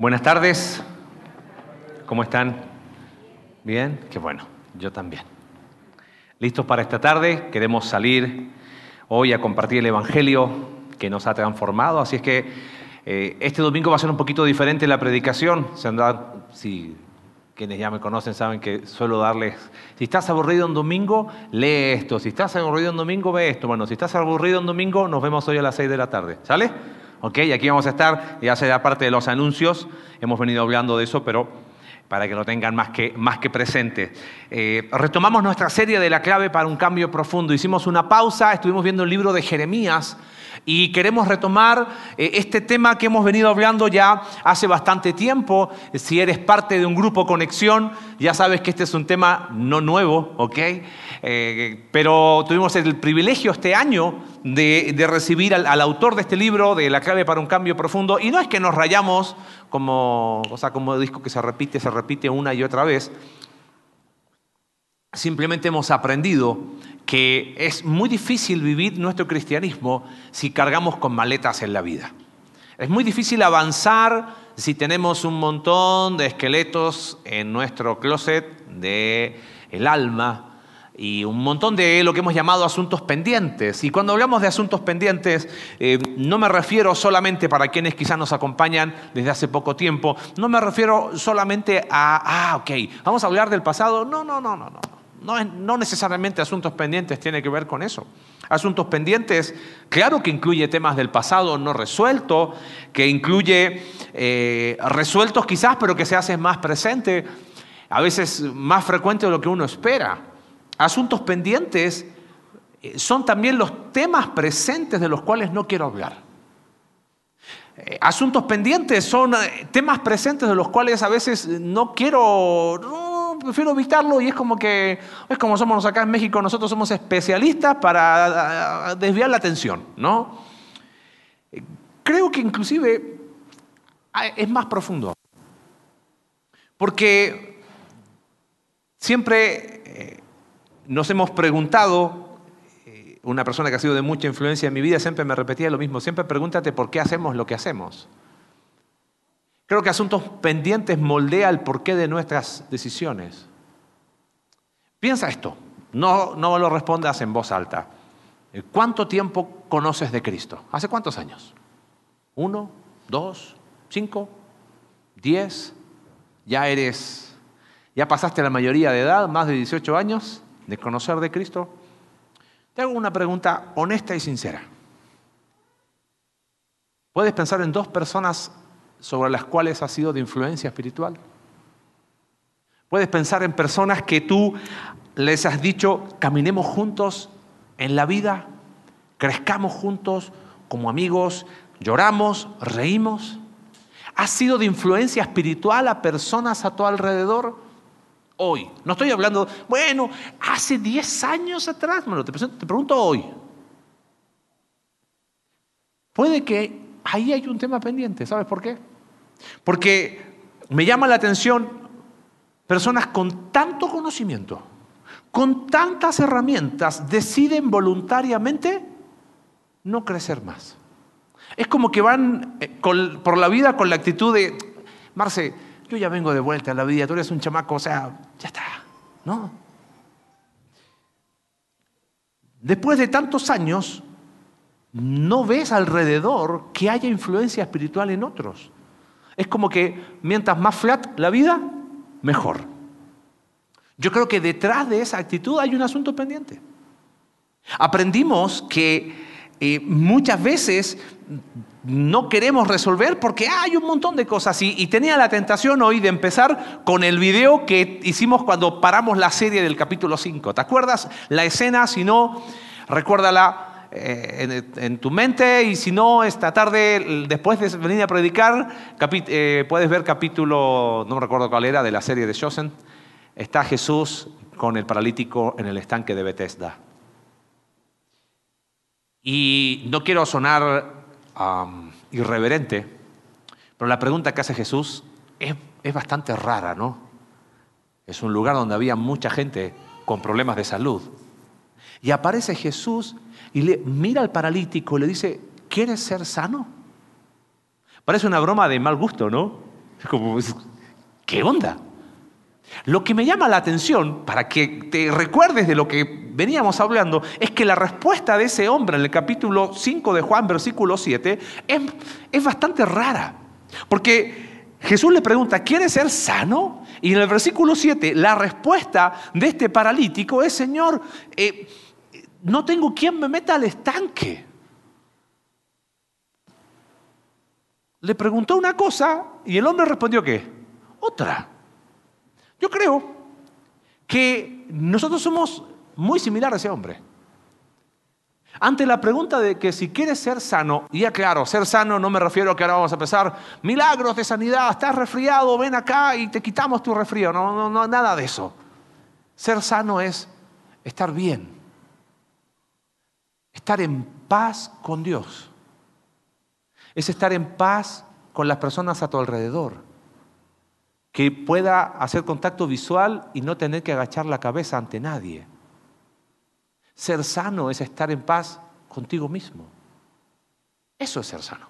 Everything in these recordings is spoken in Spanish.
Buenas tardes. ¿Cómo están? ¿Bien? Qué bueno. Yo también. ¿Listos para esta tarde? Queremos salir hoy a compartir el Evangelio que nos ha transformado. Así es que eh, este domingo va a ser un poquito diferente la predicación. si quienes ya me conocen saben que suelo darles, si estás aburrido un domingo, lee esto. Si estás aburrido un domingo, ve esto. Bueno, si estás aburrido un domingo, nos vemos hoy a las 6 de la tarde. ¿Sale? Ok, aquí vamos a estar, ya será parte de los anuncios, hemos venido hablando de eso, pero para que lo tengan más que, más que presente. Eh, retomamos nuestra serie de la clave para un cambio profundo. Hicimos una pausa, estuvimos viendo el libro de Jeremías y queremos retomar eh, este tema que hemos venido hablando ya hace bastante tiempo. Si eres parte de un grupo Conexión, ya sabes que este es un tema no nuevo, ¿ok? Eh, pero tuvimos el privilegio este año de, recibir al, autor de este libro, de La clave para un cambio profundo, y no es que nos rayamos como, o sea, como disco que se repite, se repite una y otra vez, simplemente hemos aprendido que es muy difícil vivir nuestro cristianismo si cargamos con maletas en la vida. Es muy difícil avanzar si tenemos un montón de esqueletos en nuestro closet de el alma y un montón de lo que hemos llamado asuntos pendientes. Y cuando hablamos de asuntos pendientes, eh, no me refiero solamente para quienes quizás nos acompañan desde hace poco tiempo, no me refiero solamente a, ah, ok, vamos a hablar del pasado. No, no, no, no, no. No, necesariamente asuntos pendientes tiene que ver con eso. Asuntos pendientes, claro que incluye temas del pasado no resuelto, que incluye eh, resueltos quizás, pero que se hacen más presente, a veces más frecuente de lo que uno espera. Asuntos pendientes eh, son también los temas presentes de los cuales no quiero hablar. Eh, asuntos pendientes son temas presentes de los cuales a veces no quiero, prefiero evitarlo y es como que, es como somos acá en México, nosotros somos especialistas para desviar la atención, ¿no? Creo que inclusive es más profundo. Porque siempre eh, nos hemos preguntado, eh, una persona que ha sido de mucha influencia en mi vida siempre me repetía lo mismo, siempre pregúntate por qué hacemos lo que hacemos. Creo que asuntos pendientes moldea el porqué de nuestras decisiones. Piensa esto, no, no lo respondas en voz alta. ¿Cuánto tiempo conoces de Cristo? ¿Hace cuántos años? ¿Uno? ¿Dos? ¿Cinco? ¿Diez? ¿Ya eres, ya pasaste la mayoría de edad, más de 18 años de conocer de Cristo? Te hago una pregunta honesta y sincera. ¿Puedes pensar en dos personas sobre las cuales has sido de influencia espiritual. Puedes pensar en personas que tú les has dicho, caminemos juntos en la vida, crezcamos juntos como amigos, lloramos, reímos. ¿Has sido de influencia espiritual a personas a tu alrededor? Hoy. No estoy hablando, bueno, hace 10 años atrás, te, te pregunto hoy. Puede que ahí hay un tema pendiente, ¿sabes por qué? Porque me llama la atención personas con tanto conocimiento, con tantas herramientas, deciden voluntariamente no crecer más. Es como que van eh, por la vida con la actitud de, Marce, yo ya vengo de vuelta a la vida, tú eres un chamaco, o sea, ya está, ¿no? Después de tantos años, no ves alrededor que haya influencia espiritual en otros. Es como que mientras más flat la vida, mejor. Yo creo que detrás de esa actitud hay un asunto pendiente. Aprendimos que eh, muchas veces no queremos resolver porque hay un montón de cosas. Y, y, tenía la tentación hoy de empezar con el video que hicimos cuando paramos la serie del capítulo 5. ¿Te acuerdas la escena? Si no, recuérdala eh, en, tu mente y si no, esta tarde, después de venir a predicar, eh, puedes ver capítulo, no me recuerdo cuál era, de la serie de Chosen. Está Jesús con el paralítico en el estanque de Bethesda. Y no quiero sonar irreverente, pero la pregunta que hace Jesús es, es bastante rara, ¿no? Es un lugar donde había mucha gente con problemas de salud. Y aparece Jesús y le mira al paralítico y le dice, ¿quieres ser sano? Parece una broma de mal gusto, ¿no? Como, ¿qué onda? Lo que me llama la atención, para que te recuerdes de lo que veníamos hablando, es que la respuesta de ese hombre en el capítulo 5 de Juan, versículo 7, es, es bastante rara. Porque Jesús le pregunta, ¿quieres ser sano? Y en el versículo 7, la respuesta de este paralítico es, Señor, eh, no tengo quien me meta al estanque. Le preguntó una cosa y el hombre respondió qué? Otra. Yo creo que nosotros somos muy similares a ese hombre. Ante la pregunta de que si quieres ser sano, y ya claro, ser sano no me refiero a que ahora vamos a empezar milagros de sanidad, estás resfriado, ven acá y te quitamos tu resfrío, no, no, no, nada de eso. Ser sano es estar bien, estar en paz con Dios, es estar en paz con las personas a tu alrededor que pueda hacer contacto visual y no tener que agachar la cabeza ante nadie. Ser sano es estar en paz contigo mismo. Eso es ser sano.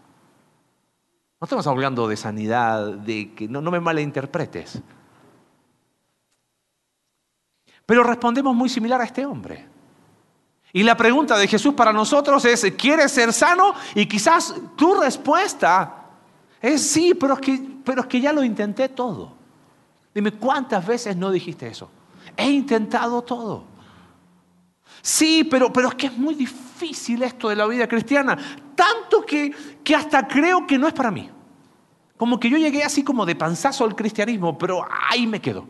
No estamos hablando de sanidad, de que no, no me malinterpretes. Pero respondemos muy similar a este hombre. Y la pregunta de Jesús para nosotros es, ¿quieres ser sano? Y quizás tu respuesta es sí, pero es, que, pero que ya lo intenté todo. Dime, ¿cuántas veces no dijiste eso? He intentado todo. Sí, pero, pero es que es muy difícil esto de la vida cristiana. Tanto que, que hasta creo que no es para mí. Como que yo llegué así como de panzazo al cristianismo, pero ahí me quedo.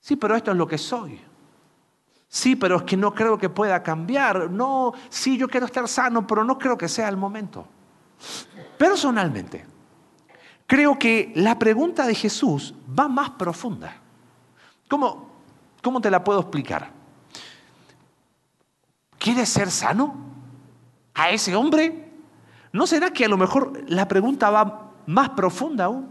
Sí, pero esto es lo que soy. Sí, pero es que no creo que pueda cambiar. No, sí, yo quiero estar sano, pero no creo que sea el momento. Personalmente, creo que la pregunta de Jesús va más profunda. ¿Cómo, cómo te la puedo explicar? ¿Quieres ser sano? ¿A ese hombre? ¿No será que a lo mejor la pregunta va más profunda aún?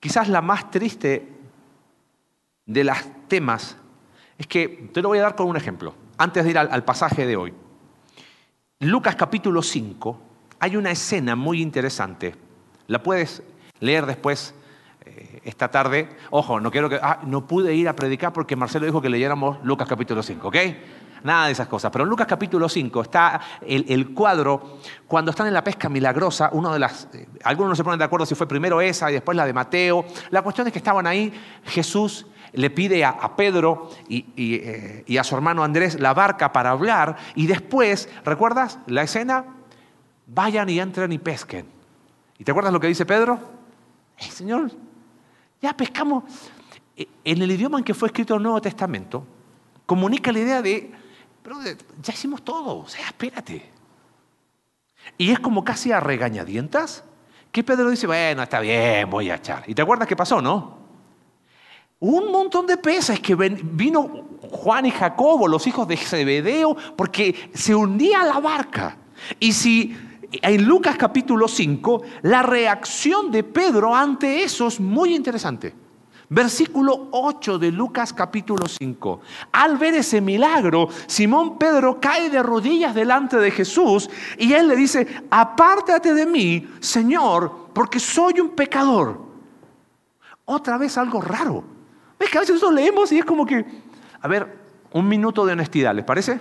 Quizás la más triste de las temas es que te lo voy a dar con un ejemplo antes de ir al, pasaje de hoy. Lucas capítulo 5, hay una escena muy interesante. La puedes leer después eh, esta tarde. Ojo, no quiero que. Ah, no pude ir a predicar porque Marcelo dijo que leyéramos Lucas capítulo 5, ¿ok? Nada de esas cosas. Pero en Lucas capítulo 5 está el, cuadro cuando están en la pesca milagrosa. Uno de las, eh, algunos no se ponen de acuerdo si fue primero esa y después la de Mateo. La cuestión es que estaban ahí Jesús le pide a, Pedro eh, y, a su hermano Andrés la barca para hablar y después, ¿recuerdas la escena? Vayan y entren y pesquen. ¿Y te acuerdas lo que dice Pedro? señor, ya pescamos. E, en el idioma en que fue escrito el Nuevo Testamento, comunica la idea de, pero ya hicimos todo, o sea, espérate. Y es como casi a regañadientas que Pedro dice, bueno, está bien, voy a echar. ¿Y te acuerdas qué pasó, no? Un montón de peces que vino Juan y Jacobo, los hijos de Zebedeo, porque se hundía la barca. Y si en Lucas capítulo 5, la reacción de Pedro ante eso es muy interesante. Versículo 8 de Lucas capítulo 5. Al ver ese milagro, Simón Pedro cae de rodillas delante de Jesús y él le dice, apártate de mí, Señor, porque soy un pecador. Otra vez algo raro. ¿Ves que a veces eso leemos y es como que, a ver, un minuto de honestidad, ¿les parece?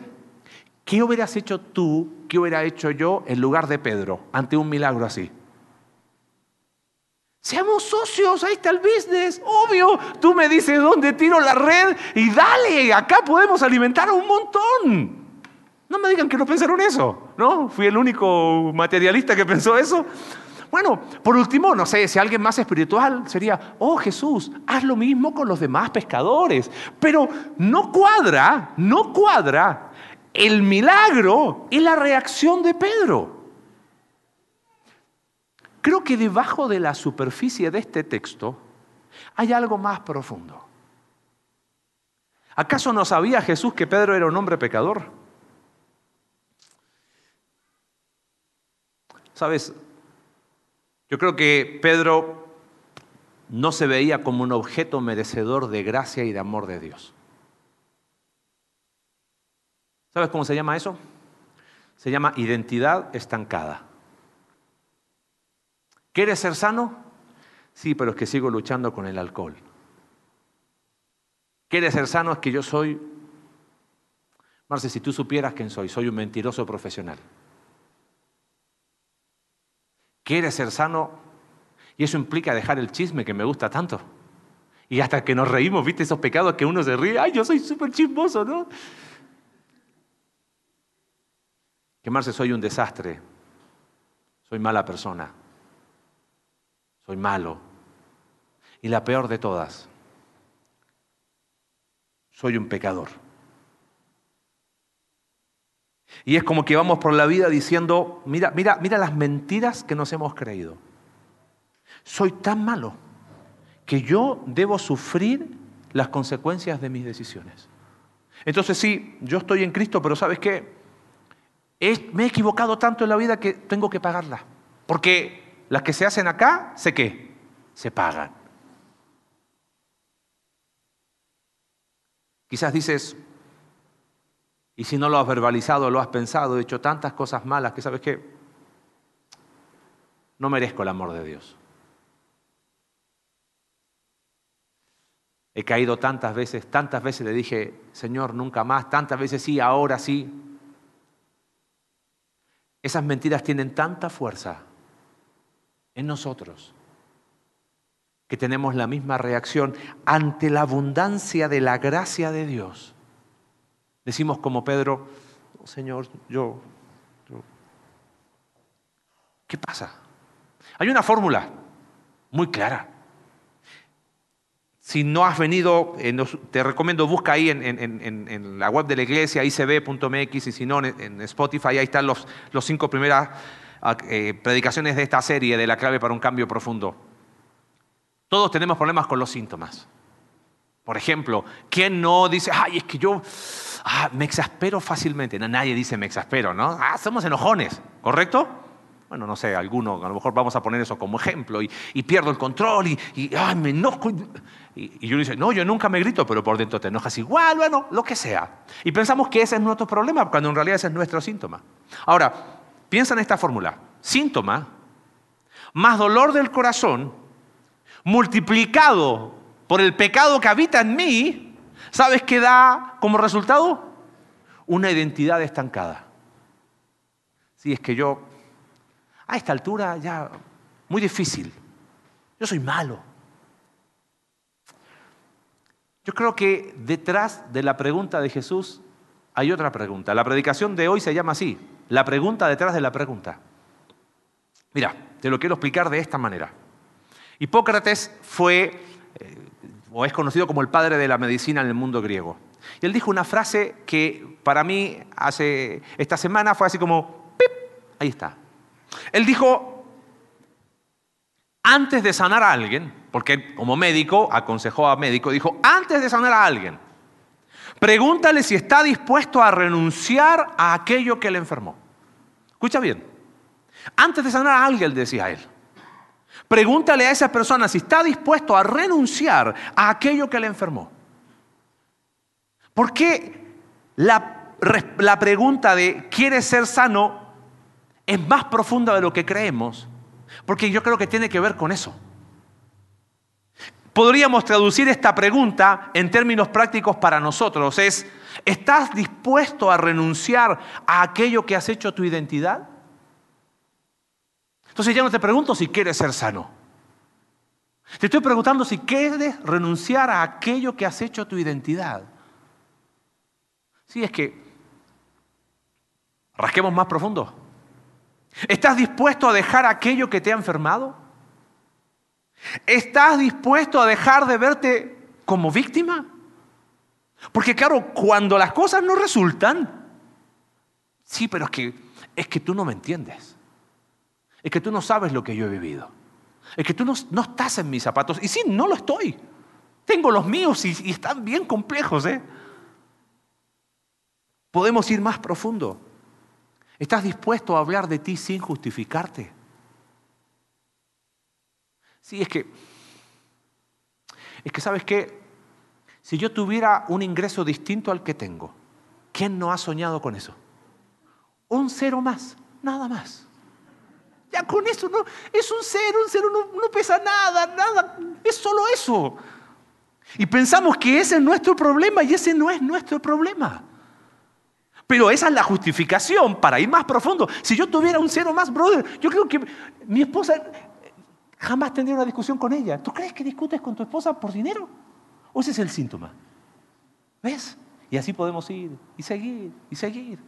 ¿Qué hubieras hecho tú, qué hubiera hecho yo en lugar de Pedro ante un milagro así? Seamos socios, ahí está el business, obvio. Tú me dices dónde tiro la red y dale, acá podemos alimentar a un montón. No me digan que no pensaron eso, ¿no? Fui el único materialista que pensó eso. Bueno, por último, no sé, si alguien más espiritual sería, oh Jesús, haz lo mismo con los demás pescadores. Pero no cuadra, no cuadra el milagro y la reacción de Pedro. Creo que debajo de la superficie de este texto hay algo más profundo. ¿Acaso no sabía Jesús que Pedro era un hombre pecador? Sabes, yo creo que Pedro no se veía como un objeto merecedor de gracia y de amor de Dios. ¿Sabes cómo se llama eso? Se llama identidad estancada. ¿Quieres ser sano? Sí, pero es que sigo luchando con el alcohol. ¿Quieres ser sano? Es que yo soy... Marce, si tú supieras quién soy, soy un mentiroso profesional. ¿Quieres ser sano? Y eso implica dejar el chisme que me gusta tanto. Y hasta que nos reímos, ¿viste esos pecados que uno se ríe? ¡Ay, yo soy súper chismoso, ¿no? Que Marce, soy un desastre. Soy mala persona. Soy malo. Y la peor de todas, soy un pecador. Y es como que vamos por la vida diciendo, mira, mira, mira las mentiras que nos hemos creído. Soy tan malo que yo debo sufrir las consecuencias de mis decisiones. Entonces sí, yo estoy en Cristo, pero ¿sabes qué? me he equivocado tanto en la vida que tengo que pagarla. Porque las que se hacen acá, sé qué, se pagan. Quizás dices, y si no lo has verbalizado, lo has pensado, he hecho tantas cosas malas que sabes qué, no merezco el amor de Dios. He caído tantas veces, tantas veces le dije, Señor, nunca más, tantas veces sí, ahora sí. Esas mentiras tienen tanta fuerza en nosotros que tenemos la misma reacción ante la abundancia de la gracia de Dios. Decimos como Pedro, oh, Señor, yo, ¿Qué pasa? Hay una fórmula muy clara. Si no has venido, eh, te recomiendo, busca ahí en, la web de la iglesia, icb.mx, y si no, en Spotify, ahí están los, los cinco primeras eh, predicaciones de esta serie de la clave para un cambio profundo. Todos tenemos problemas con los síntomas. Por ejemplo, ¿quién no dice, ay, es que yo ah, me exaspero fácilmente? nadie dice me exaspero, ¿no? Ah, somos enojones, ¿correcto? Bueno, no sé, alguno, a lo mejor vamos a poner eso como ejemplo, y, pierdo el control, y, y ay, me enojo. Y, y uno dice, no, yo nunca me grito, pero por dentro te enojas igual, bueno, lo que sea. Y pensamos que ese es nuestro problema, cuando en realidad ese es nuestro síntoma. Ahora, piensa en esta fórmula. Síntoma más dolor del corazón multiplicado por el pecado que habita en mí, ¿sabes qué da como resultado? Una identidad estancada. Si es que yo a esta altura ya muy difícil. Yo soy malo. Yo creo que detrás de la pregunta de Jesús hay otra pregunta. La predicación de hoy se llama así, la pregunta detrás de la pregunta. Mira, te lo quiero explicar de esta manera. Hipócrates fue, eh, o es conocido como el padre de la medicina en el mundo griego. Y él dijo una frase que para mí hace esta semana fue así como, ¡pip! ahí está. Él dijo, antes de sanar a alguien, porque como médico, aconsejó a médico, dijo, antes de sanar a alguien, pregúntale si está dispuesto a renunciar a aquello que le enfermó. Escucha bien, antes de sanar a alguien, decía él, pregúntale a esa persona si está dispuesto a renunciar a aquello que le enfermó. ¿Por qué la, la pregunta de ¿quieres ser sano? es más profunda de lo que creemos, porque yo creo que tiene que ver con eso. Podríamos traducir esta pregunta en términos prácticos para nosotros. Es, ¿estás dispuesto a renunciar a aquello que has hecho tu identidad? Entonces ya no te pregunto si quieres ser sano. Te estoy preguntando si quieres renunciar a aquello que has hecho tu identidad. Sí, es que rasquemos más profundo. ¿Estás dispuesto a dejar aquello que te ha enfermado? ¿Estás dispuesto a dejar de verte como víctima? Porque claro, cuando las cosas no resultan, sí, pero es que, es que tú no me entiendes. Es que tú no sabes lo que yo he vivido. Es que tú no, estás en mis zapatos. Y sí, no lo estoy. Tengo los míos y, y están bien complejos. ¿eh? Podemos ir más profundo. ¿Estás dispuesto a hablar de ti sin justificarte? Sí, es que, es que sabes qué, si yo tuviera un ingreso distinto al que tengo, ¿quién no ha soñado con eso? Un cero más, nada más. Ya con eso no, es un cero, un cero no pesa nada, nada, es solo eso. Y pensamos que ese es nuestro problema y ese no es nuestro problema. Pero esa es la justificación para ir más profundo. Si yo tuviera un cero más, brother, yo creo que mi esposa jamás tendría una discusión con ella. ¿Tú crees que discutes con tu esposa por dinero? ¿O ese es el síntoma? ¿Ves? Y así podemos ir y seguir y seguir.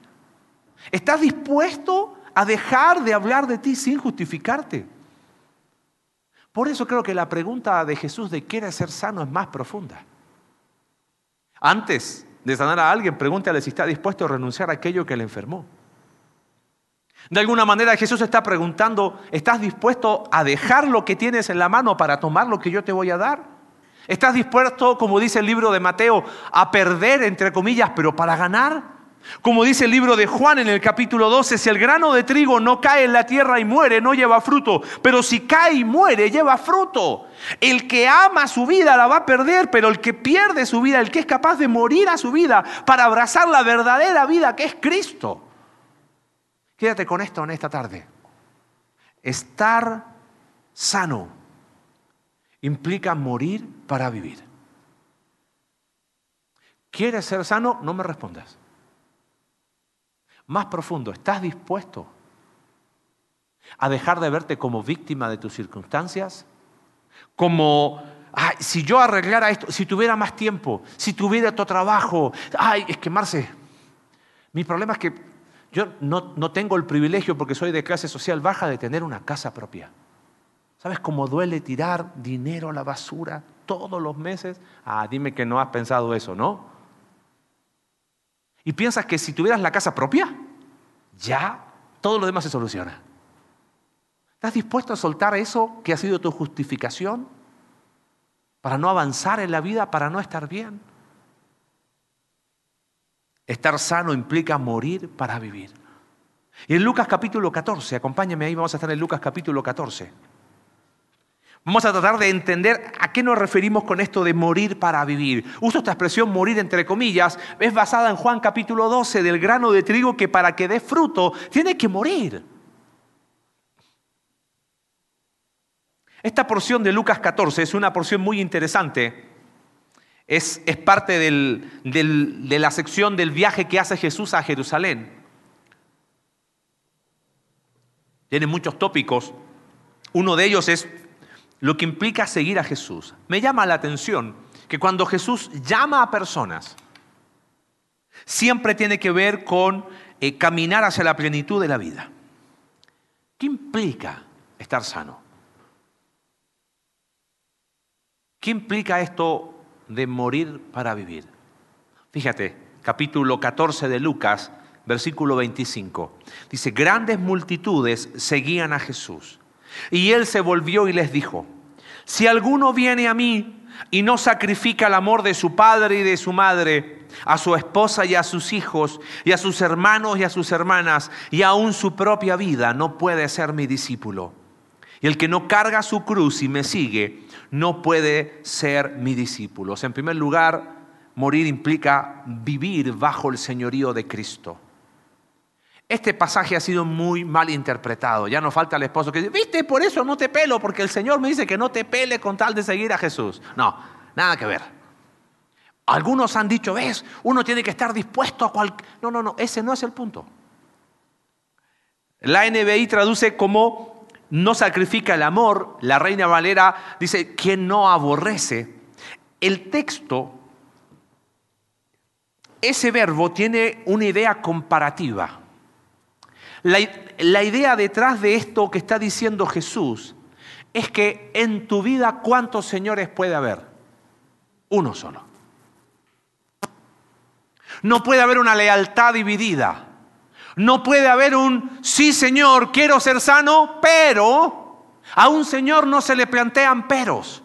¿Estás dispuesto a dejar de hablar de ti sin justificarte? Por eso creo que la pregunta de Jesús de quiere ser sano es más profunda. Antes de sanar a alguien, pregúntale si está dispuesto a renunciar a aquello que le enfermó. De alguna manera Jesús está preguntando, ¿estás dispuesto a dejar lo que tienes en la mano para tomar lo que yo te voy a dar? ¿Estás dispuesto, como dice el libro de Mateo, a perder, entre comillas, pero para ganar? Como dice el libro de Juan en el capítulo 12, si el grano de trigo no cae en la tierra y muere, no lleva fruto, pero si cae y muere, lleva fruto. El que ama su vida la va a perder, pero el que pierde su vida, el que es capaz de morir a su vida para abrazar la verdadera vida que es Cristo. Quédate con esto en esta tarde. Estar sano implica morir para vivir. ¿Quieres ser sano? No me respondas más profundo, ¿estás dispuesto a dejar de verte como víctima de tus circunstancias? Como, ay, si yo arreglara esto, si tuviera más tiempo, si tuviera otro trabajo, ay, es que Marce, mi problema es que yo no, no tengo el privilegio porque soy de clase social baja de tener una casa propia. ¿Sabes cómo duele tirar dinero a la basura todos los meses? Ah, dime que no has pensado eso, ¿no? y piensas que si tuvieras la casa propia, ya todo lo demás se soluciona. ¿Estás dispuesto a soltar eso que ha sido tu justificación para no avanzar en la vida, para no estar bien? Estar sano implica morir para vivir. Y en Lucas capítulo 14, acompáñame ahí, vamos a estar en Lucas capítulo 14. Vamos a tratar de entender a qué nos referimos con esto de morir para vivir. Uso esta expresión morir entre comillas, es basada en Juan capítulo 12 del grano de trigo que para que dé fruto tiene que morir. Esta porción de Lucas 14 es una porción muy interesante. Es, parte de la sección del viaje que hace Jesús a Jerusalén. Tiene muchos tópicos. Uno de ellos es lo que implica seguir a Jesús. Me llama la atención que cuando Jesús llama a personas, siempre tiene que ver con eh, caminar hacia la plenitud de la vida. ¿Qué implica estar sano? ¿Qué implica esto de morir para vivir? Fíjate, capítulo 14 de Lucas, versículo 25. Dice, grandes multitudes seguían a Jesús y él se volvió y les dijo, si alguno viene a mí y no sacrifica el amor de su padre y de su madre, a su esposa y a sus hijos, y a sus hermanos y a sus hermanas, y aún su propia vida, no puede ser mi discípulo. Y el que no carga su cruz y me sigue, no puede ser mi discípulo. en primer lugar, morir implica vivir bajo el señorío de Cristo. Este pasaje ha sido muy mal interpretado. Ya no falta el esposo que dice, viste, por eso no te pelo, porque el Señor me dice que no te pele con tal de seguir a Jesús. No, nada que ver. Algunos han dicho, ves, uno tiene que estar dispuesto a cualquier... No, no, no, ese no es el punto. La NBI traduce como no sacrifica el amor. La Reina Valera dice, quien no aborrece. El texto, ese verbo tiene una idea comparativa. La, idea detrás de esto que está diciendo Jesús es que en tu vida cuántos señores puede haber? Uno solo. No puede haber una lealtad dividida. No puede haber un, sí Señor, quiero ser sano, pero a un Señor no se le plantean peros.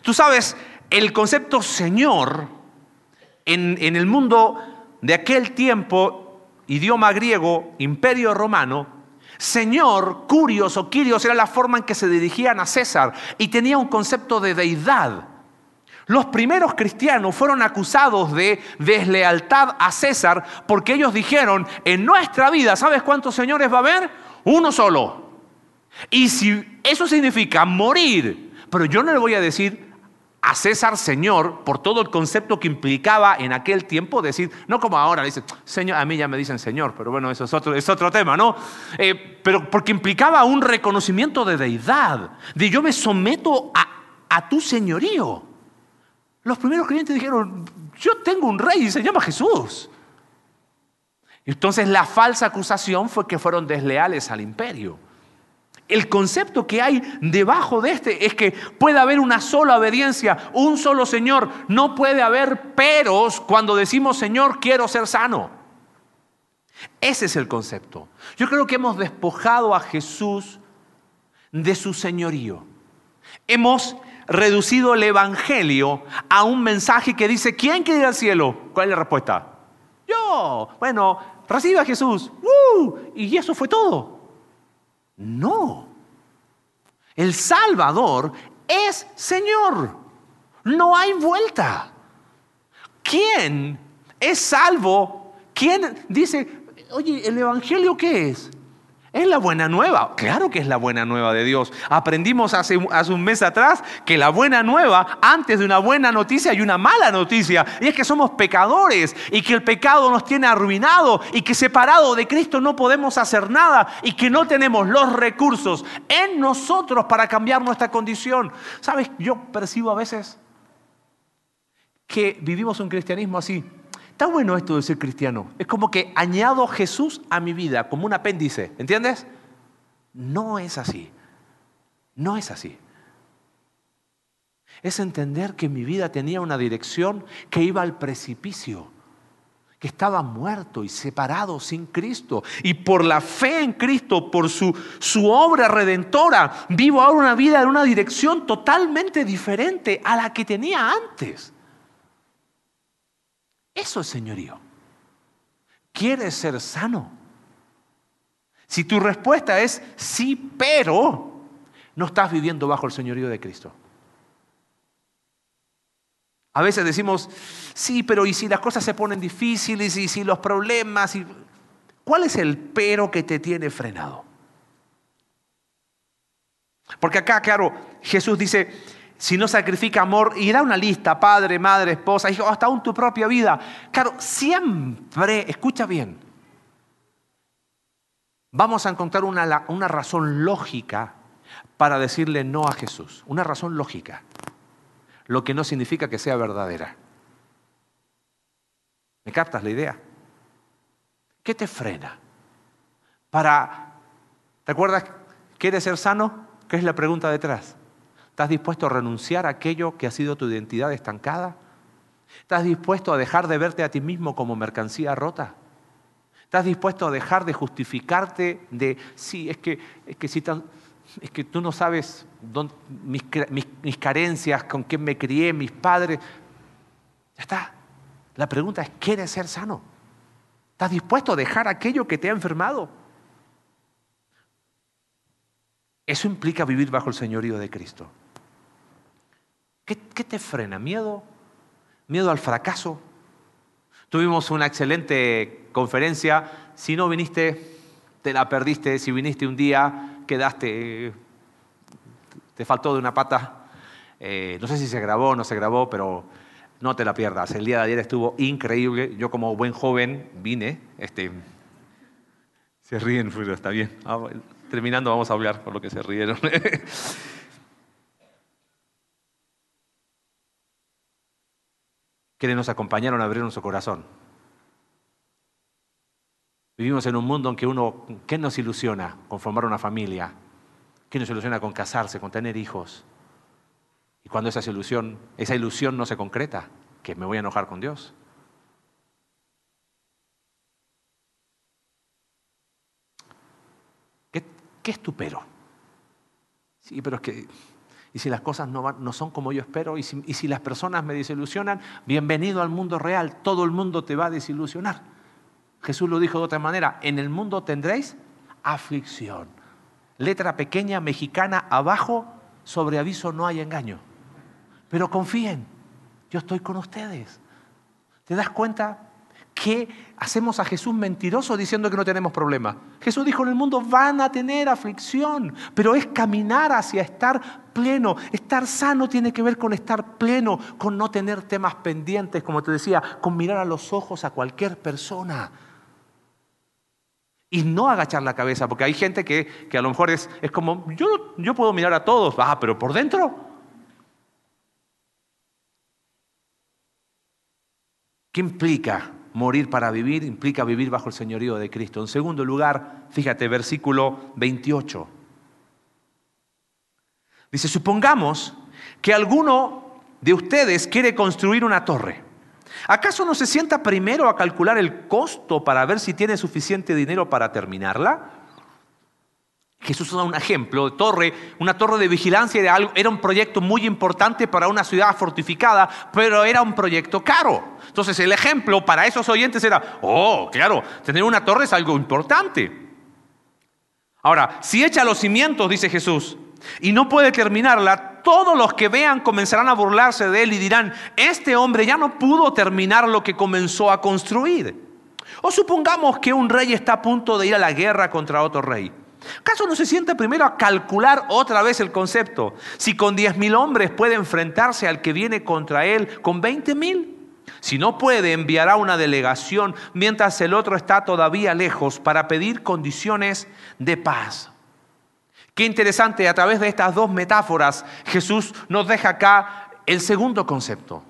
Tú sabes, el concepto Señor en, en el mundo de aquel tiempo idioma griego, imperio romano, Señor, Curios o Quirios era la forma en que se dirigían a César y tenía un concepto de deidad. Los primeros cristianos fueron acusados de deslealtad a César porque ellos dijeron, en nuestra vida, ¿sabes cuántos señores va a haber? Uno solo. Y si eso significa morir, pero yo no le voy a decir a César Señor por todo el concepto que implicaba en aquel tiempo decir, no como ahora, dice, Señor, a mí ya me dicen Señor, pero bueno, eso es otro, es otro tema, ¿no? Eh, pero porque implicaba un reconocimiento de deidad, de yo me someto a, a tu señorío. Los primeros creyentes dijeron, yo tengo un rey y se llama Jesús. Entonces la falsa acusación fue que fueron desleales al imperio. El concepto que hay debajo de este es que puede haber una sola obediencia, un solo Señor. No puede haber peros cuando decimos Señor, quiero ser sano. Ese es el concepto. Yo creo que hemos despojado a Jesús de su señorío. Hemos reducido el Evangelio a un mensaje que dice, ¿quién quiere ir al cielo? ¿Cuál es la respuesta? Yo. Bueno, recibe a Jesús. Y eso fue todo. No. El Salvador es Señor. No hay vuelta. ¿Quién es salvo? ¿Quién dice, oye, el Evangelio qué es? Es la buena nueva. Claro que es la buena nueva de Dios. Aprendimos hace, un mes atrás que la buena nueva, antes de una buena noticia, hay una mala noticia. Y es que somos pecadores y que el pecado nos tiene arruinado y que separado de Cristo no podemos hacer nada y que no tenemos los recursos en nosotros para cambiar nuestra condición. ¿Sabes? Yo percibo a veces que vivimos un cristianismo así Está bueno esto de ser cristiano. Es como que añado Jesús a mi vida como un apéndice. ¿Entiendes? No es así. No es así. Es entender que mi vida tenía una dirección que iba al precipicio, que estaba muerto y separado sin Cristo. Y por la fe en Cristo, por su, su obra redentora, vivo ahora una vida en una dirección totalmente diferente a la que tenía antes. Eso es señorío. ¿Quieres ser sano? Si tu respuesta es sí, pero no estás viviendo bajo el señorío de Cristo. A veces decimos, sí, pero ¿y si las cosas se ponen difíciles? ¿Y si los problemas? Y... ¿Cuál es el pero que te tiene frenado? Porque acá, claro, Jesús dice, si no sacrifica amor, y da una lista, padre, madre, esposa, hijo, hasta aún tu propia vida. Claro, siempre, escucha bien, vamos a encontrar una, una razón lógica para decirle no a Jesús, una razón lógica, lo que no significa que sea verdadera. ¿Me captas la idea? ¿Qué te frena? Para, ¿te acuerdas? ¿Quieres ser sano? ¿Qué es la pregunta detrás? ¿Estás dispuesto a renunciar a aquello que ha sido tu identidad estancada? ¿Estás dispuesto a dejar de verte a ti mismo como mercancía rota? ¿Estás dispuesto a dejar de justificarte de, sí, es que, es que, si es que tú no sabes mis, mis carencias, con quién me crié, mis padres? Ya está. La pregunta es, ¿quieres ser sano? ¿Estás dispuesto a dejar aquello que te ha enfermado? Eso implica vivir bajo el señorío de Cristo. ¿Qué, te frena? ¿Miedo? ¿Miedo al fracaso? Tuvimos una excelente conferencia. Si no viniste, te la perdiste. Si viniste un día, quedaste, te faltó de una pata. Eh, no sé si se grabó o no se grabó, pero no te la pierdas. El día de ayer estuvo increíble. Yo como buen joven vine. Este, se ríen, pero está bien. Ah, terminando vamos a hablar por lo que se rieron. quienes nos acompañaron a abrir su corazón. Vivimos en un mundo en que uno, ¿qué nos ilusiona con formar una familia? ¿Qué nos ilusiona con casarse, con tener hijos? Y cuando esa ilusión, esa ilusión no se concreta, que me voy a enojar con Dios. ¿Qué, qué es tu pero? Sí, pero es que y si las cosas no, no son como yo espero, y si, y si las personas me desilusionan, bienvenido al mundo real, todo el mundo te va a desilusionar. Jesús lo dijo de otra manera, en el mundo tendréis aflicción. Letra pequeña mexicana abajo, sobre aviso no hay engaño. Pero confíen, yo estoy con ustedes. ¿Te das cuenta que hacemos a Jesús mentiroso diciendo que no tenemos problema? Jesús dijo, en el mundo van a tener aflicción, pero es caminar hacia estar pleno. Estar sano tiene que ver con estar pleno, con no tener temas pendientes, como te decía, con mirar a los ojos a cualquier persona. Y no agachar la cabeza, porque hay gente que, a lo mejor es, es como, yo, yo puedo mirar a todos, ah, pero por dentro ¿Qué implica morir para vivir? Implica vivir bajo el señorío de Cristo. En segundo lugar, fíjate, versículo 28. Dice, supongamos que alguno de ustedes quiere construir una torre. ¿Acaso no se sienta primero a calcular el costo para ver si tiene suficiente dinero para terminarla? Jesús da un ejemplo de torre, una torre de vigilancia de algo. Era un proyecto muy importante para una ciudad fortificada, pero era un proyecto caro. Entonces el ejemplo para esos oyentes era, oh, claro, tener una torre es algo importante. Ahora, si echa los cimientos, dice Jesús, y no puede terminarla, todos los que vean comenzarán a burlarse de él y dirán, este hombre ya no pudo terminar lo que comenzó a construir. O supongamos que un rey está a punto de ir a la guerra contra otro rey. ¿Acaso no se siente primero a calcular otra vez el concepto? Si con 10.000 hombres puede enfrentarse al que viene contra él con 20.000. Si no puede, enviará una delegación mientras el otro está todavía lejos para pedir condiciones de paz. Qué interesante, a través de estas dos metáforas Jesús nos deja acá el segundo concepto.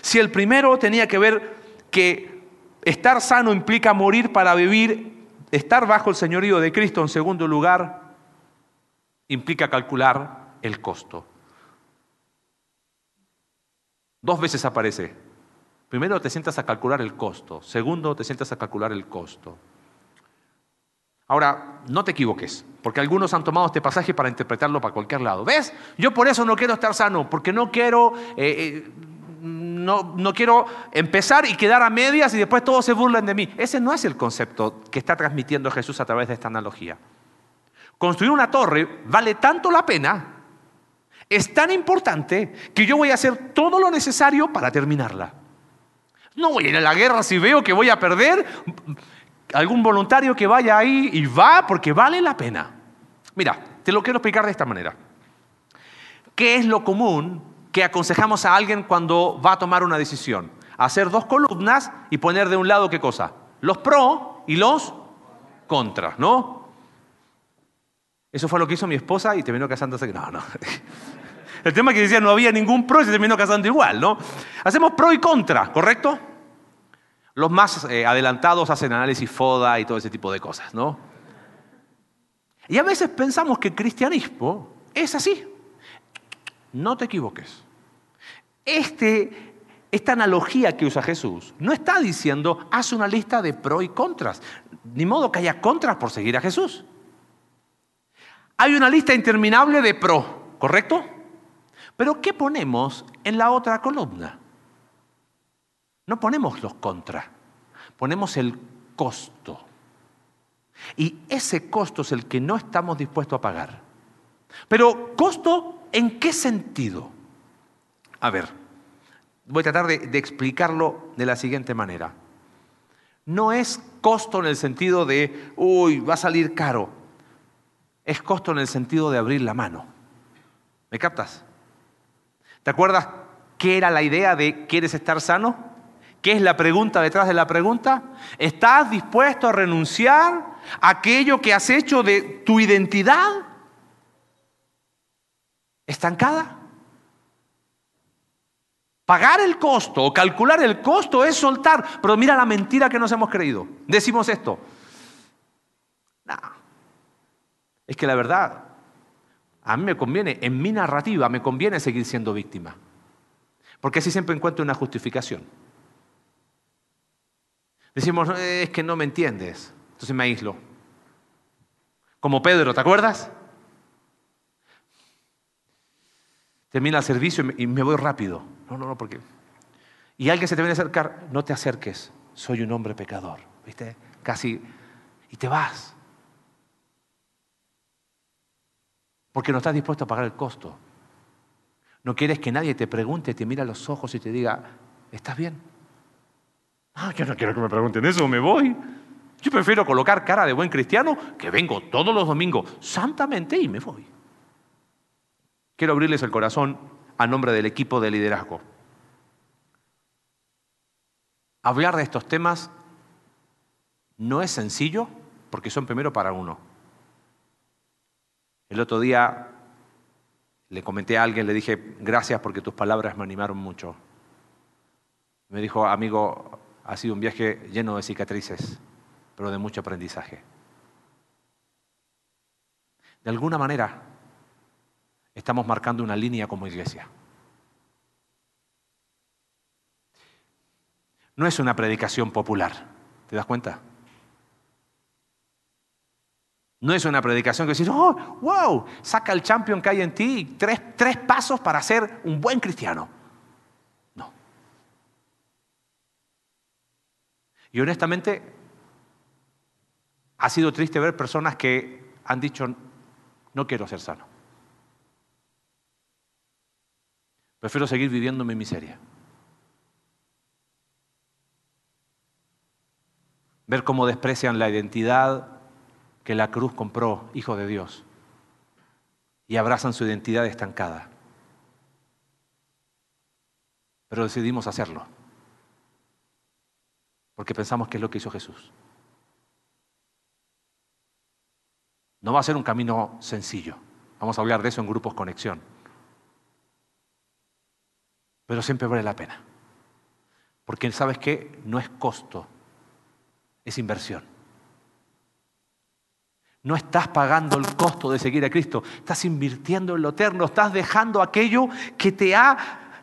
Si el primero tenía que ver que estar sano implica morir para vivir Estar bajo el señorío de Cristo, en segundo lugar, implica calcular el costo. Dos veces aparece. Primero te sientas a calcular el costo. Segundo, te sientas a calcular el costo. Ahora, no te equivoques, porque algunos han tomado este pasaje para interpretarlo para cualquier lado. ¿Ves? Yo por eso no quiero estar sano, porque no quiero eh, eh, no, quiero empezar y quedar a medias y después todos se burlen de mí. Ese no es el concepto que está transmitiendo Jesús a través de esta analogía. Construir una torre vale tanto la pena, es tan importante, que yo voy a hacer todo lo necesario para terminarla. No voy a ir a la guerra si veo que voy a perder. Algún voluntario que vaya ahí y va porque vale la pena. Mira, te lo quiero explicar de esta manera. ¿Qué es lo común que aconsejamos a alguien cuando va a tomar una decisión. Hacer dos columnas y poner de un lado qué cosa? Los pro y los contra, ¿no? Eso fue lo que hizo mi esposa y terminó casando. No, no. El tema es que decía no había ningún pro y se terminó casando igual, ¿no? Hacemos pro y contra, ¿correcto? Los más eh, adelantados hacen análisis FODA y todo ese tipo de cosas, ¿no? Y a veces pensamos que el cristianismo es así. No te equivoques. Este, esta analogía que usa Jesús no está diciendo, haz una lista de pros y contras. Ni modo que haya contras por seguir a Jesús. Hay una lista interminable de pro, ¿correcto? Pero ¿qué ponemos en la otra columna? No ponemos los contras, ponemos el costo. Y ese costo es el que no estamos dispuestos a pagar. Pero costo, ¿en qué sentido? A ver, voy a tratar de, explicarlo de la siguiente manera. No es costo en el sentido de, uy, va a salir caro. Es costo en el sentido de abrir la mano. ¿Me captas? ¿Te acuerdas qué era la idea de ¿quieres estar sano? ¿Qué es la pregunta detrás de la pregunta? ¿Estás dispuesto a renunciar a aquello que has hecho de tu identidad estancada? Pagar el costo calcular el costo es soltar. Pero mira la mentira que nos hemos creído. Decimos esto. Es que la verdad, a mí me conviene, en mi narrativa me conviene seguir siendo víctima. Porque así siempre encuentro una justificación. Decimos, es que no me entiendes. Entonces me aíslo. Como Pedro, ¿te acuerdas? termina el servicio y me voy rápido. No, no, no, porque... Y alguien se te viene a acercar, no te acerques, soy un hombre pecador, ¿viste? Casi... Y te vas. Porque no estás dispuesto a pagar el costo. No quieres que nadie te pregunte, te mira a los ojos y te diga, ¿estás bien? Ah, yo no quiero que me pregunten eso, me voy. Yo prefiero colocar cara de buen cristiano que vengo todos los domingos santamente y me voy. Quiero abrirles el corazón a nombre del equipo de liderazgo. Hablar de estos temas no es sencillo porque son primero para uno. El otro día le comenté a alguien, le dije, gracias porque tus palabras me animaron mucho. Me dijo, amigo, ha sido un viaje lleno de cicatrices, pero de mucho aprendizaje. De alguna manera, estamos marcando una línea como iglesia. No es una predicación popular, ¿te das cuenta? No es una predicación que decir, oh, wow, saca el champion que hay en ti tres, tres pasos para ser un buen cristiano. No. Y honestamente, ha sido triste ver personas que han dicho, no quiero ser sano. Prefiero seguir viviendo mi miseria. Ver cómo desprecian la identidad que la cruz compró, Hijo de Dios, y abrazan su identidad estancada. Pero decidimos hacerlo, porque pensamos que es lo que hizo Jesús. No va a ser un camino sencillo. Vamos a hablar de eso en grupos conexión. Pero siempre vale la pena. Porque sabes qué? No es costo, es inversión. No estás pagando el costo de seguir a Cristo, estás invirtiendo en lo eterno, estás dejando aquello que te ha,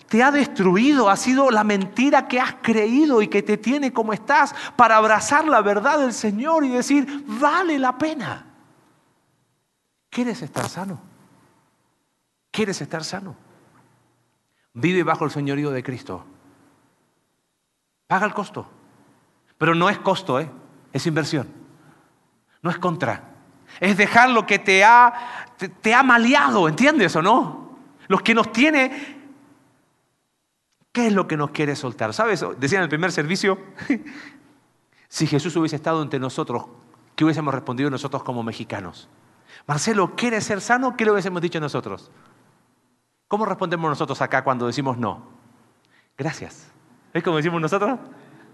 te ha destruido, ha sido la mentira que has creído y que te tiene como estás para abrazar la verdad del Señor y decir, vale la pena. ¿Quieres estar sano? ¿Quieres estar sano? Vive bajo el señorío de Cristo. Paga el costo. Pero no es costo, ¿eh? es inversión. No es contra. Es dejar lo que te ha, te, ha maleado, ¿entiendes o no? Lo que nos tiene... ¿Qué es lo que nos quiere soltar? ¿Sabes? Decía en el primer servicio, si Jesús hubiese estado entre nosotros, ¿qué hubiésemos respondido nosotros como mexicanos? Marcelo, ¿quieres ser sano? ¿Qué le hubiésemos dicho nosotros? ¿Cómo respondemos nosotros acá cuando decimos no? Gracias. ¿Es como decimos nosotros?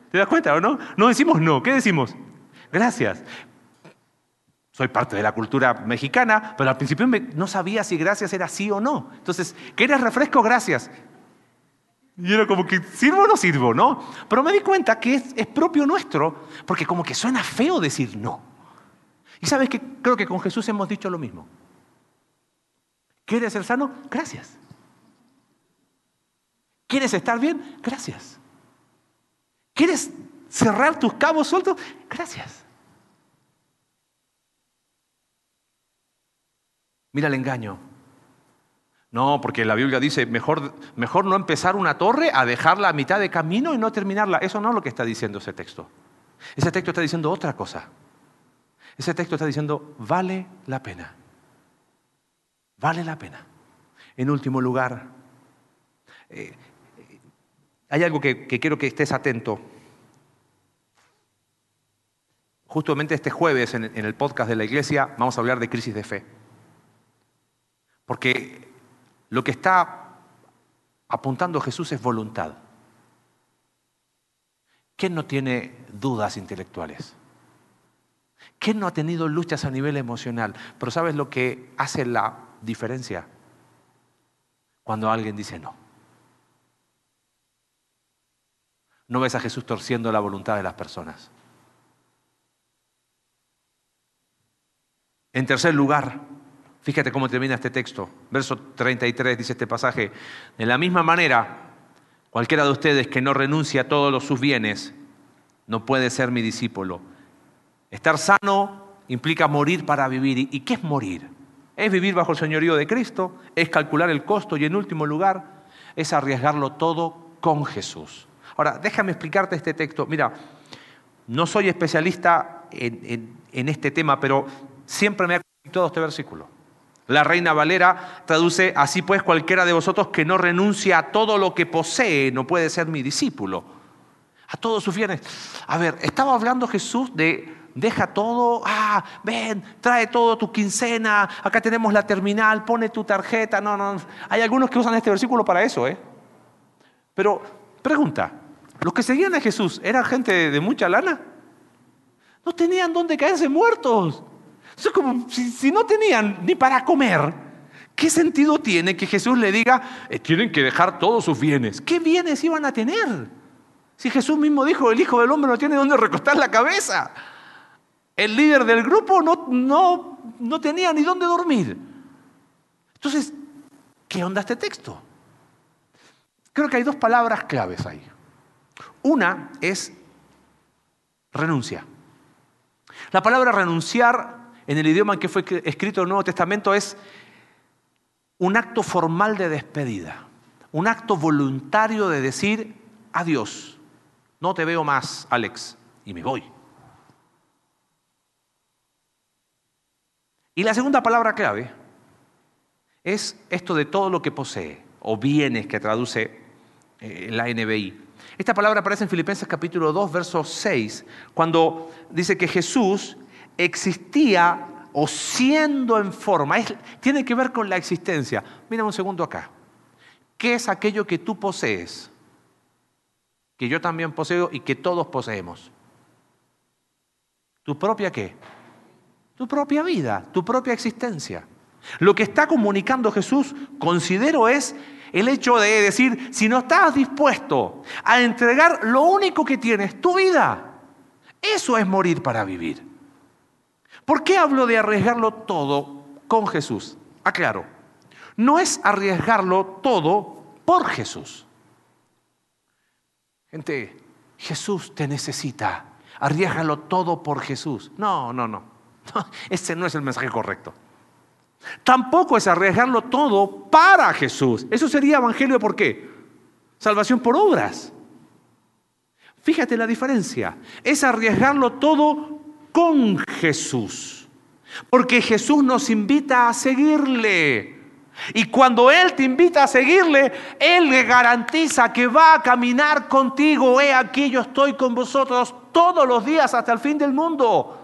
¿Te das cuenta o no? No decimos no, ¿qué decimos? Gracias. Soy parte de la cultura mexicana, pero al principio no sabía si gracias era sí o no. Entonces, ¿quieres refresco? Gracias. Y era como que, ¿sirvo o no sirvo? ¿No? Pero me di cuenta que es, es propio nuestro, porque como que suena feo decir no. Y sabes que creo que con Jesús hemos dicho lo mismo. ¿Quieres ser sano? Gracias. ¿Quieres estar bien? Gracias. ¿Quieres cerrar tus cabos sueltos? Gracias. Mira el engaño. No, porque la Biblia dice, mejor, mejor no empezar una torre a dejarla a mitad de camino y no terminarla. Eso no es lo que está diciendo ese texto. Ese texto está diciendo otra cosa. Ese texto está diciendo, vale la pena. Vale la pena. En último lugar, eh, hay algo que, quiero que estés atento. Justamente este jueves en, en el podcast de la iglesia vamos a hablar de crisis de fe. Porque lo que está apuntando Jesús es voluntad. ¿Quién no tiene dudas intelectuales? ¿Quién no ha tenido luchas a nivel emocional? Pero ¿sabes lo que hace la diferencia? Cuando alguien dice no. No ves a Jesús torciendo la voluntad de las personas. En tercer lugar, fíjate cómo termina este texto. Verso 33 dice este pasaje. De la misma manera, cualquiera de ustedes que no renuncie a todos sus bienes, no puede ser mi discípulo. Estar sano implica morir para vivir. ¿Y qué es morir? Es vivir bajo el señorío de Cristo, es calcular el costo y en último lugar es arriesgarlo todo con Jesús. Ahora, déjame explicarte este texto. Mira, no soy especialista en, este tema, pero siempre me ha conectado este versículo. La reina Valera traduce, así pues cualquiera de vosotros que no renuncia a todo lo que posee no puede ser mi discípulo. A todos sus bienes. A ver, estaba hablando Jesús de deja todo, ah, ven, trae todo tu quincena, acá tenemos la terminal, pone tu tarjeta. No, no, hay algunos que usan este versículo para eso, ¿eh? Pero, pregunta, ¿los que seguían a Jesús eran gente de mucha lana? No tenían dónde caerse muertos. Si, no tenían ni para comer. ¿Qué sentido tiene que Jesús le diga, eh, tienen que dejar todos sus bienes? ¿Qué bienes iban a tener? Si Jesús mismo dijo, el Hijo del Hombre no tiene dónde recostar la cabeza. El líder del grupo no, no, no tenía ni dónde dormir. Entonces, ¿qué onda este texto? Creo que hay dos palabras claves ahí. Una es renuncia. La palabra renunciar en el idioma en que fue escrito el Nuevo Testamento es un acto formal de despedida, un acto voluntario de decir adiós, no te veo más, Alex, y me voy. Y la segunda palabra clave es esto de todo lo que posee, o bienes que traduce eh, la NBI. Esta palabra aparece en Filipenses capítulo 2, verso 6, cuando dice que Jesús existía o siendo en forma. tiene que ver con la existencia. Mira un segundo acá. ¿Qué es aquello que tú posees? Que yo también poseo y que todos poseemos. ¿Tu propia qué? Tu propia vida, tu propia existencia. Lo que está comunicando Jesús, considero, es el hecho de decir, si no estás dispuesto a entregar lo único que tienes, tu vida, eso es morir para vivir. ¿Por qué hablo de arriesgarlo todo con Jesús? Aclaro, no es arriesgarlo todo por Jesús. Gente, Jesús te necesita. Arriesgalo todo por Jesús. No, no, no. Ese no es el mensaje correcto. Tampoco es arriesgarlo todo para Jesús. Eso sería evangelio por qué? Salvación por obras. Fíjate la diferencia. Es arriesgarlo todo con Jesús. Porque Jesús nos invita a seguirle. Y cuando Él te invita a seguirle, Él le garantiza que va a caminar contigo. He aquí, yo estoy con vosotros todos los días hasta el fin del mundo.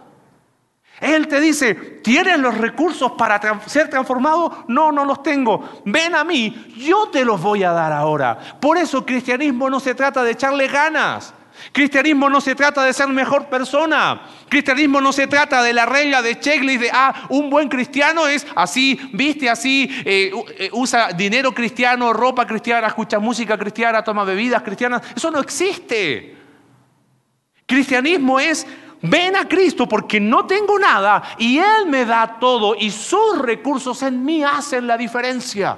Él te dice, ¿tienes los recursos para ser transformado? No, no los tengo. Ven a mí, yo te los voy a dar ahora. Por eso cristianismo no se trata de echarle ganas. Cristianismo no se trata de ser mejor persona. Cristianismo no se trata de la regla de checklist de, ah, un buen cristiano es así, viste así, eh, eh, usa dinero cristiano, ropa cristiana, escucha música cristiana, toma bebidas cristianas. Eso no existe. Cristianismo es, ven a Cristo porque no tengo nada y Él me da todo y sus recursos en mí hacen la diferencia.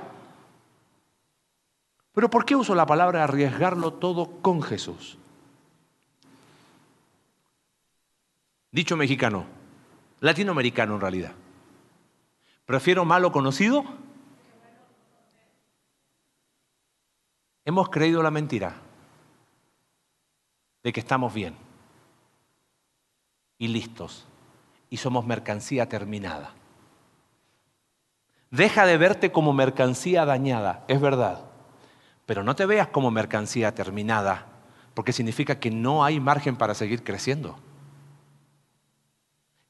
Pero ¿por qué uso la palabra arriesgarlo todo con Jesús? Dicho mexicano, latinoamericano en realidad. Prefiero malo conocido. Hemos creído la mentira de que estamos bien y listos y somos mercancía terminada. Deja de verte como mercancía dañada, es verdad, pero no te veas como mercancía terminada, porque significa que no hay margen para seguir creciendo.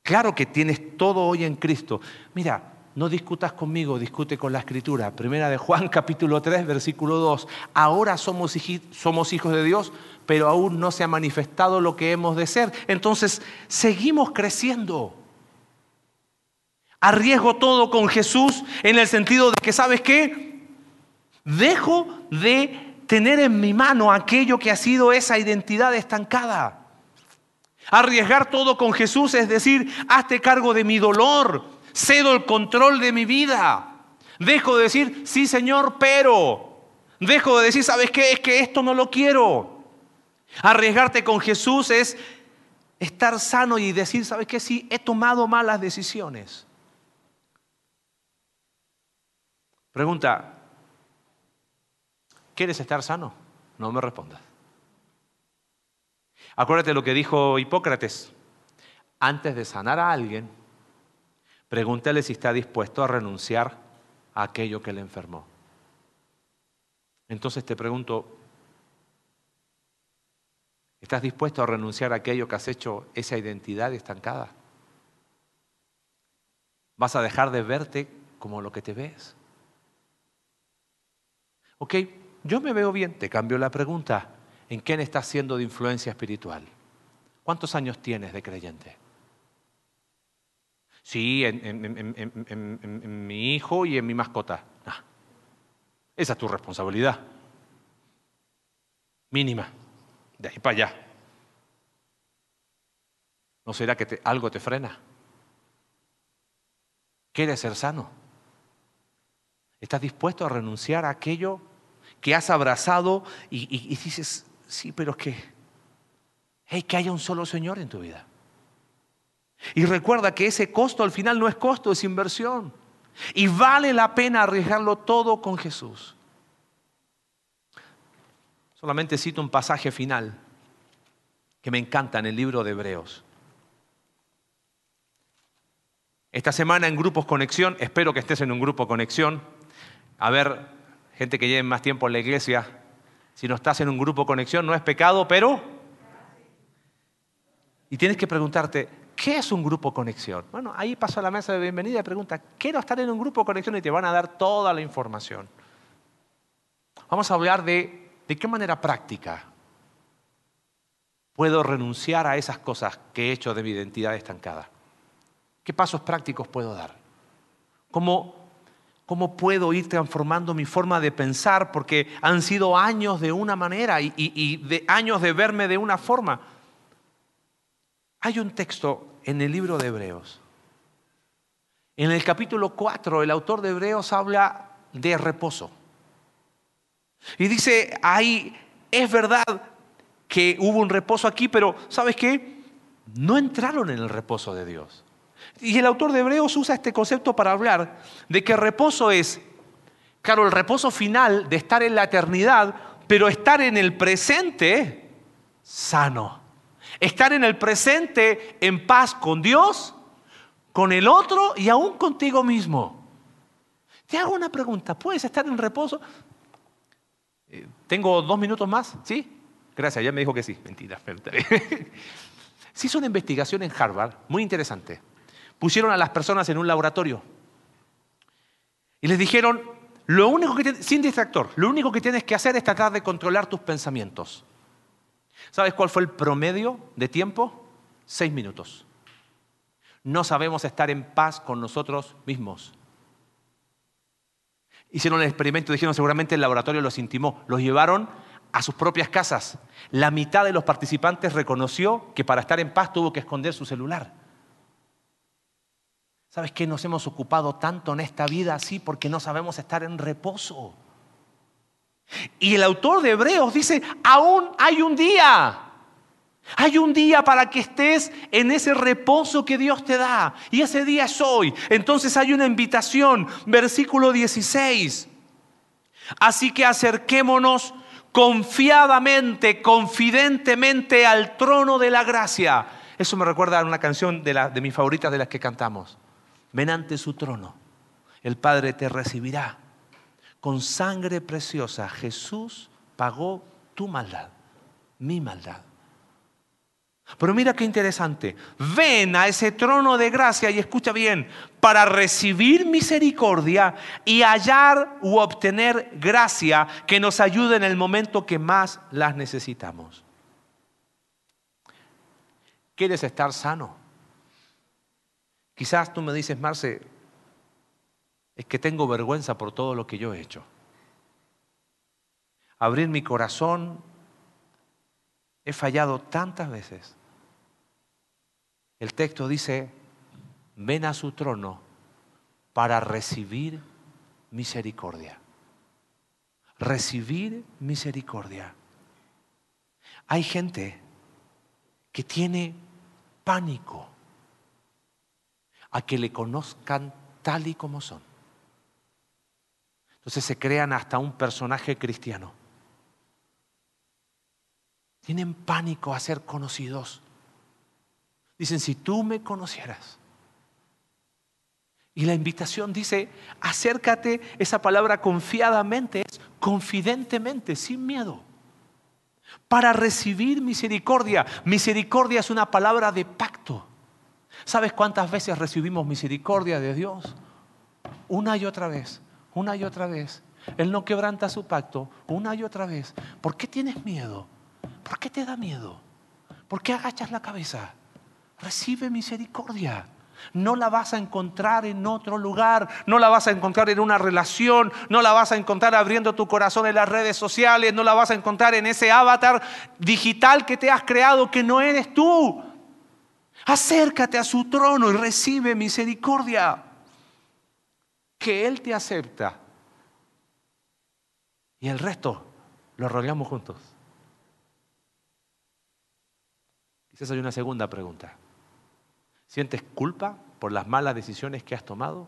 Claro que tienes todo hoy en Cristo. Mira, no discutas conmigo, discute con la escritura. Primera de Juan capítulo 3, versículo 2. Ahora somos, somos hijos de Dios, pero aún no se ha manifestado lo que hemos de ser. Entonces, seguimos creciendo. Arriesgo todo con Jesús en el sentido de que, ¿sabes qué? Dejo de tener en mi mano aquello que ha sido esa identidad estancada. Arriesgar todo con Jesús es decir, hazte cargo de mi dolor, cedo el control de mi vida. Dejo de decir, sí Señor, pero. Dejo de decir, ¿sabes qué? Es que esto no lo quiero. Arriesgarte con Jesús es estar sano y decir, ¿sabes qué? Sí, he tomado malas decisiones. Pregunta, ¿quieres estar sano? No me respondas. Acuérdate lo que dijo Hipócrates. Antes de sanar a alguien, Pregúntale si está dispuesto a renunciar a aquello que le enfermó. Entonces te pregunto, ¿estás dispuesto a renunciar a aquello que has hecho esa identidad estancada? ¿Vas a dejar de verte como lo que te ves? Ok, yo me veo bien, te cambio la pregunta. ¿En quién estás siendo de influencia espiritual? ¿Cuántos años tienes de creyente? Sí, en, mi hijo y en mi mascota. esa es tu responsabilidad. Mínima. De ahí para allá. ¿No será que algo te frena? ¿Quieres ser sano? ¿Estás dispuesto a renunciar a aquello que has abrazado y, dices, sí, pero es que, hey, que haya un solo Señor en tu vida? Y recuerda que ese costo al final no es costo, es inversión. Y vale la pena arriesgarlo todo con Jesús. Solamente cito un pasaje final que me encanta en el libro de Hebreos. Esta semana en Grupos Conexión, espero que estés en un grupo Conexión, a ver, gente que lleve más tiempo en la iglesia, si no estás en un grupo Conexión no es pecado, pero... Y tienes que preguntarte, ¿Qué es un grupo conexión? Bueno, ahí paso a la mesa de bienvenida y pregunta, quiero estar en un grupo conexión y te van a dar toda la información. Vamos a hablar de de qué manera práctica puedo renunciar a esas cosas que he hecho de mi identidad estancada. ¿Qué pasos prácticos puedo dar? ¿Cómo, cómo puedo ir transformando mi forma de pensar? Porque han sido años de una manera y, y de años de verme de una forma. Hay un texto en el libro de Hebreos. En el capítulo 4, el autor de Hebreos habla de reposo. Y dice, ahí es verdad que hubo un reposo aquí, pero ¿sabes qué? No entraron en el reposo de Dios. Y el autor de Hebreos usa este concepto para hablar de que reposo es, claro, el reposo final de estar en la eternidad, pero estar en el presente sano. Estar en el presente en paz con Dios, con el otro y aún contigo mismo. Te hago una pregunta, ¿puedes estar en reposo? Eh, ¿Tengo dos minutos más? ¿Sí? Gracias, ya me dijo que sí. Mentira, Se hizo una investigación en Harvard, muy interesante. Pusieron a las personas en un laboratorio y les dijeron, lo único que sin distractor, lo único que tienes que hacer es tratar de controlar tus pensamientos. ¿Sabes cuál fue el promedio de tiempo? Seis minutos. No sabemos estar en paz con nosotros mismos. Hicieron el experimento, dijeron seguramente el laboratorio los intimó, los llevaron a sus propias casas. La mitad de los participantes reconoció que para estar en paz tuvo que esconder su celular. ¿Sabes qué? Nos hemos ocupado tanto en esta vida así porque no sabemos estar en reposo. Y el autor de Hebreos dice, aún hay un día. Hay un día para que estés en ese reposo que Dios te da. Y ese día es hoy. Entonces hay una invitación, versículo 16. Así que acerquémonos confiadamente, confidentemente al trono de la gracia. Eso me recuerda a una canción de, de mis favoritas de las que cantamos. Ven ante su trono, el Padre te recibirá con sangre preciosa, Jesús pagó tu maldad, mi maldad. Pero mira qué interesante. Ven a ese trono de gracia y escucha bien, para recibir misericordia y hallar u obtener gracia que nos ayude en el momento que más las necesitamos. ¿Quieres estar sano? Quizás tú me dices, Marce, es que tengo vergüenza por todo lo que yo he hecho. Abrir mi corazón, he fallado tantas veces. El texto dice, ven a su trono para recibir misericordia. Recibir misericordia. Hay gente que tiene pánico a que le conozcan tal y como son. Entonces se crean hasta un personaje cristiano. Tienen pánico a ser conocidos. Dicen, si tú me conocieras, Y la invitación dice, acércate, esa palabra confiadamente confidentemente, sin miedo, para recibir misericordia. Misericordia es una palabra de pacto. ¿Sabes cuántas veces recibimos misericordia de Dios? Una y otra vez, una y otra vez. Él no quebranta su pacto una y otra vez. ¿Por qué tienes miedo? ¿Por qué te da miedo? ¿Por qué agachas la cabeza? Recibe misericordia. No la vas a encontrar en otro lugar, no la vas a encontrar en una relación, no la vas a encontrar abriendo tu corazón en las redes sociales, no la vas a encontrar en ese avatar digital que te has creado que no eres tú. Acércate a su trono y recibe misericordia. Que Él te acepta. Y el resto lo rodeamos juntos. Quizás hay una segunda pregunta. ¿Sientes culpa por las malas decisiones que has tomado?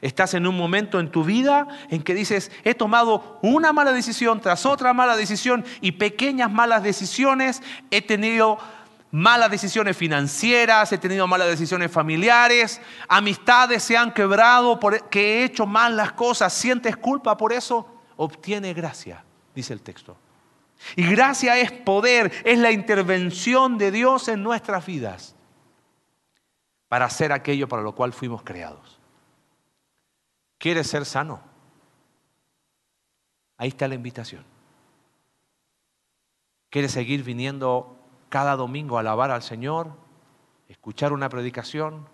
Estás en un momento en tu vida en que dices, he tomado una mala decisión tras otra mala decisión y pequeñas malas decisiones, he tenido malas decisiones financieras, he tenido malas decisiones familiares, amistades se han quebrado porque he hecho mal las cosas, ¿sientes culpa por eso? Obtiene gracia, dice el texto. Y gracia es poder, es la intervención de Dios en nuestras vidas para hacer aquello para lo cual fuimos creados. ¿Quieres ser sano? Ahí está la invitación. ¿Quieres seguir viniendo cada domingo alabar al Señor, escuchar una predicación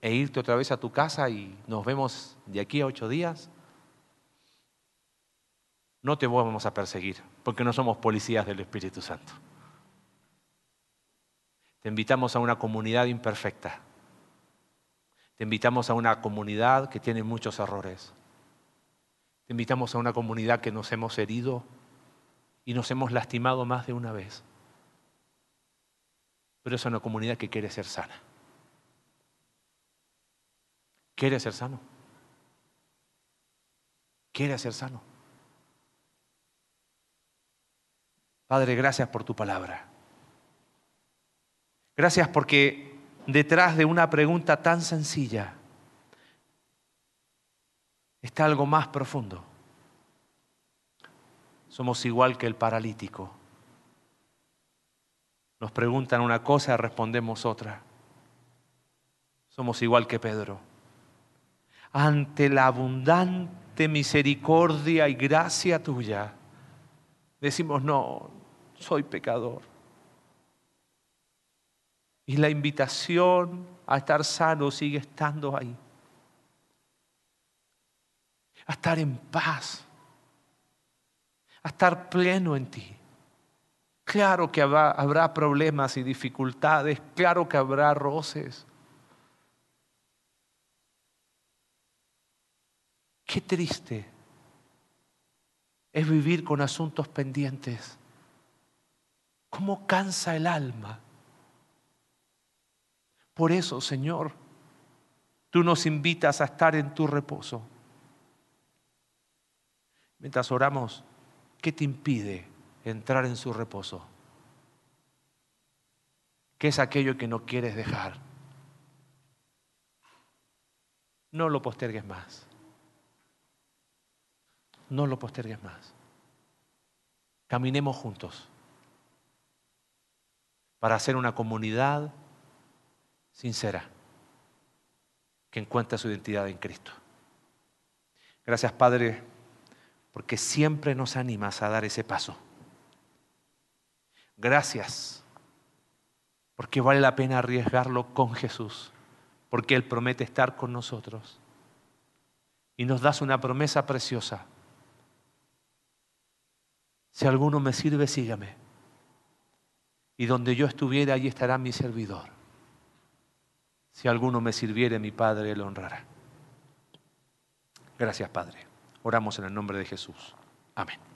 e irte otra vez a tu casa y nos vemos de aquí a ocho días? No te vamos a perseguir porque no somos policías del Espíritu Santo. Te invitamos a una comunidad imperfecta. Te invitamos a una comunidad que tiene muchos errores. Te invitamos a una comunidad que nos hemos herido y nos hemos lastimado más de una vez. Pero es una comunidad que quiere ser sana. Quiere ser sano. Quiere ser sano. Padre, gracias por tu palabra. Gracias porque detrás de una pregunta tan sencilla está algo más profundo. Somos igual que el paralítico. Nos preguntan una cosa, respondemos otra. Somos igual que Pedro. Ante la abundante misericordia y gracia tuya, decimos, no, soy pecador. Y la invitación a estar sano sigue estando ahí. A estar en paz. A estar pleno en ti. Claro que habrá, problemas y dificultades, claro que habrá roces. Qué triste es vivir con asuntos pendientes. ¿Cómo cansa el alma? Por eso, Señor, tú nos invitas a estar en tu reposo. Mientras oramos, ¿qué te impide entrar en su reposo? ¿Qué es aquello que no quieres dejar? No lo postergues más. No lo postergues más. Caminemos juntos para hacer una comunidad sincera que encuentra su identidad en Cristo. Gracias Padre, porque siempre nos animas a dar ese paso. Gracias, porque vale la pena arriesgarlo con Jesús, porque Él promete estar con nosotros. Y nos das una promesa preciosa. Si alguno me sirve, sígame. Y donde yo estuviera, allí estará mi servidor. Si alguno me sirviere, mi Padre lo honrará. Gracias, Padre. Oramos en el nombre de Jesús. Amén.